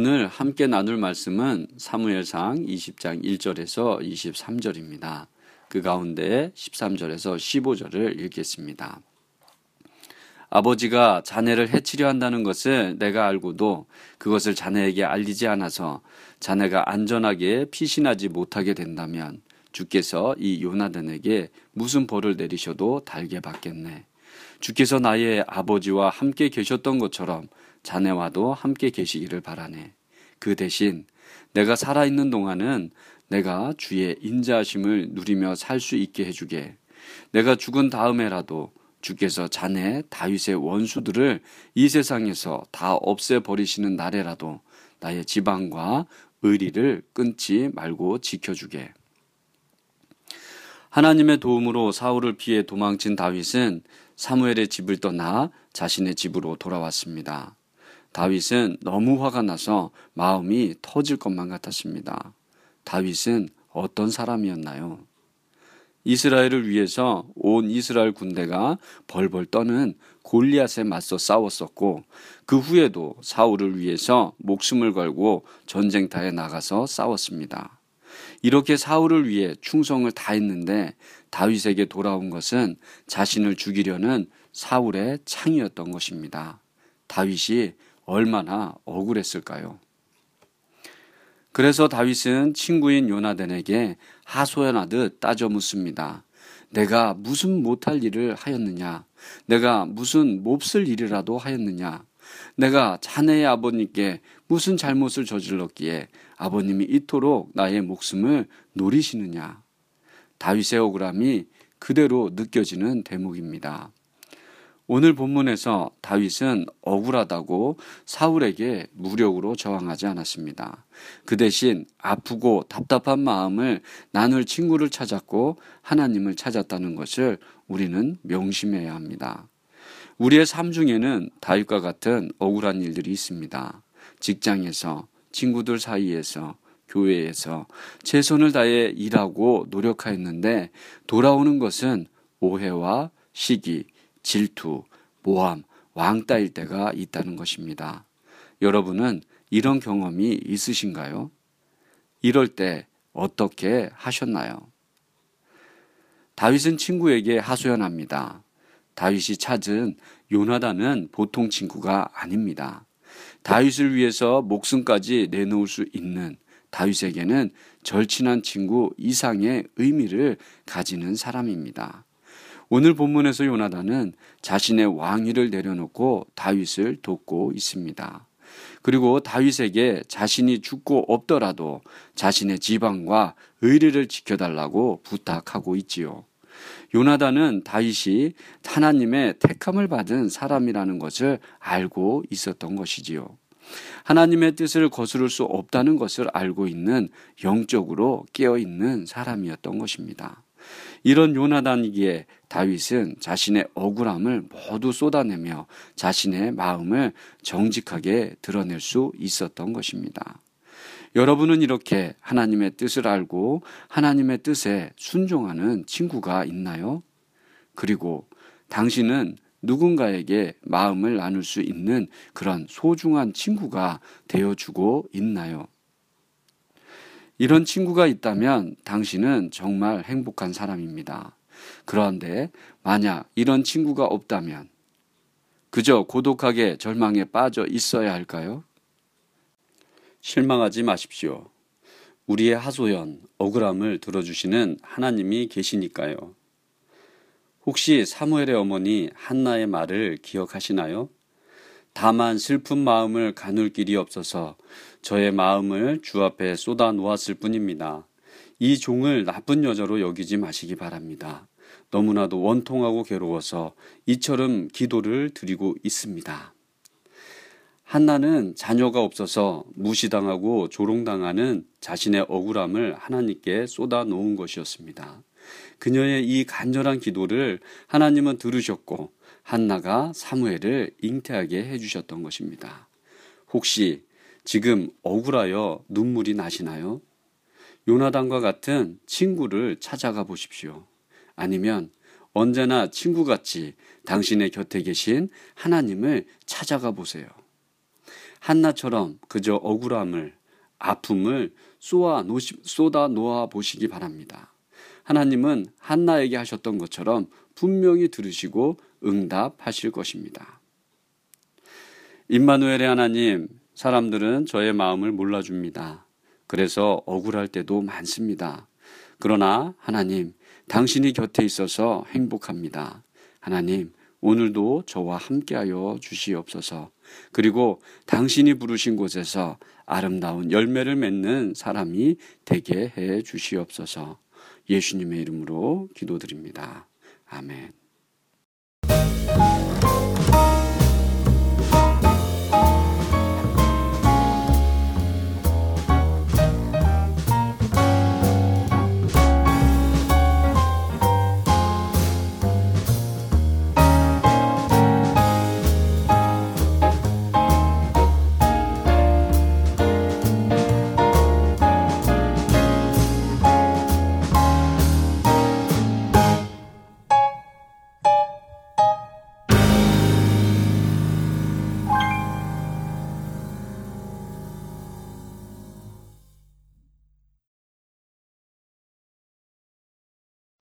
오늘 함께 나눌 말씀은 사무엘상 20장 1절에서 23절입니다. 그 가운데 13절에서 15절을 읽겠습니다. 아버지가 자네를 해치려 한다는 것을 내가 알고도 그것을 자네에게 알리지 않아서 자네가 안전하게 피신하지 못하게 된다면 주께서 이 요나단에게 무슨 벌을 내리셔도 달게 받겠네. 주께서 나의 아버지와 함께 계셨던 것처럼 자네와도 함께 계시기를 바라네. 그 대신 내가 살아있는 동안은 내가 주의 인자하심을 누리며 살 수 있게 해주게. 내가 죽은 다음에라도 주께서 자네 다윗의 원수들을 이 세상에서 다 없애버리시는 날에라도 나의 지방과 의리를 끊지 말고 지켜주게. 하나님의 도움으로 사울을 피해 도망친 다윗은 사무엘의 집을 떠나 자신의 집으로 돌아왔습니다. 다윗은 너무 화가 나서 마음이 터질 것만 같았습니다. 다윗은 어떤 사람이었나요? 이스라엘을 위해서 온 이스라엘 군대가 벌벌 떠는 골리앗에 맞서 싸웠었고 그 후에도 사울을 위해서 목숨을 걸고 전쟁터에 나가서 싸웠습니다. 이렇게 사울을 위해 충성을 다했는데 다윗에게 돌아온 것은 자신을 죽이려는 사울의 창이었던 것입니다. 다윗이 얼마나 억울했을까요? 그래서 다윗은 친구인 요나단에게 하소연하듯 따져 묻습니다. 내가 무슨 못할 일을 하였느냐? 내가 무슨 몹쓸 일이라도 하였느냐? 내가 자네의 아버님께 무슨 잘못을 저질렀기에 아버님이 이토록 나의 목숨을 노리시느냐? 다윗의 억울함이 그대로 느껴지는 대목입니다. 오늘 본문에서 다윗은 억울하다고 사울에게 무력으로 저항하지 않았습니다. 그 대신 아프고 답답한 마음을 나눌 친구를 찾았고 하나님을 찾았다는 것을 우리는 명심해야 합니다. 우리의 삶 중에는 다윗과 같은 억울한 일들이 있습니다. 직장에서, 친구들 사이에서, 교회에서 최선을 다해 일하고 노력하였는데 돌아오는 것은 오해와 시기, 질투, 모함, 왕따일 때가 있다는 것입니다. 여러분은 이런 경험이 있으신가요? 이럴 때 어떻게 하셨나요? 다윗은 친구에게 하소연합니다. 다윗이 찾은 요나단은 보통 친구가 아닙니다. 다윗을 위해서 목숨까지 내놓을 수 있는 다윗에게는 절친한 친구 이상의 의미를 가지는 사람입니다. 오늘 본문에서 요나단은 자신의 왕위를 내려놓고 다윗을 돕고 있습니다. 그리고 다윗에게 자신이 죽고 없더라도 자신의 지방과 의리를 지켜달라고 부탁하고 있지요. 요나단은 다윗이 하나님의 택함을 받은 사람이라는 것을 알고 있었던 것이지요. 하나님의 뜻을 거스를 수 없다는 것을 알고 있는 영적으로 깨어 있는 사람이었던 것입니다. 이런 요나단이기에 다윗은 자신의 억울함을 모두 쏟아내며 자신의 마음을 정직하게 드러낼 수 있었던 것입니다. 여러분은 이렇게 하나님의 뜻을 알고 하나님의 뜻에 순종하는 친구가 있나요? 그리고 당신은 누군가에게 마음을 나눌 수 있는 그런 소중한 친구가 되어주고 있나요? 이런 친구가 있다면 당신은 정말 행복한 사람입니다. 그런데 만약 이런 친구가 없다면 그저 고독하게 절망에 빠져 있어야 할까요? 실망하지 마십시오. 우리의 하소연, 억울함을 들어주시는 하나님이 계시니까요. 혹시 사무엘의 어머니 한나의 말을 기억하시나요? 다만 슬픈 마음을 가눌 길이 없어서 저의 마음을 주 앞에 쏟아 놓았을 뿐입니다. 이 종을 나쁜 여자로 여기지 마시기 바랍니다. 너무나도 원통하고 괴로워서 이처럼 기도를 드리고 있습니다. 한나는 자녀가 없어서 무시당하고 조롱당하는 자신의 억울함을 하나님께 쏟아 놓은 것이었습니다. 그녀의 이 간절한 기도를 하나님은 들으셨고 한나가 사무엘을 잉태하게 해주셨던 것입니다. 혹시 지금 억울하여 눈물이 나시나요? 요나단과 같은 친구를 찾아가 보십시오. 아니면 언제나 친구같이 당신의 곁에 계신 하나님을 찾아가 보세요. 한나처럼 그저 억울함을 아픔을 쏟아, 놓시, 쏟아 놓아 보시기 바랍니다. 하나님은 한나에게 하셨던 것처럼 분명히 들으시고 응답하실 것입니다. 임마누엘의 하나님, 사람들은 저의 마음을 몰라줍니다. 그래서 억울할 때도 많습니다. 그러나 하나님, 당신이 곁에 있어서 행복합니다. 하나님, 오늘도 저와 함께하여 주시옵소서. 그리고 당신이 부르신 곳에서 아름다운 열매를 맺는 사람이 되게 해 주시옵소서. 예수님의 이름으로 기도드립니다. 아멘.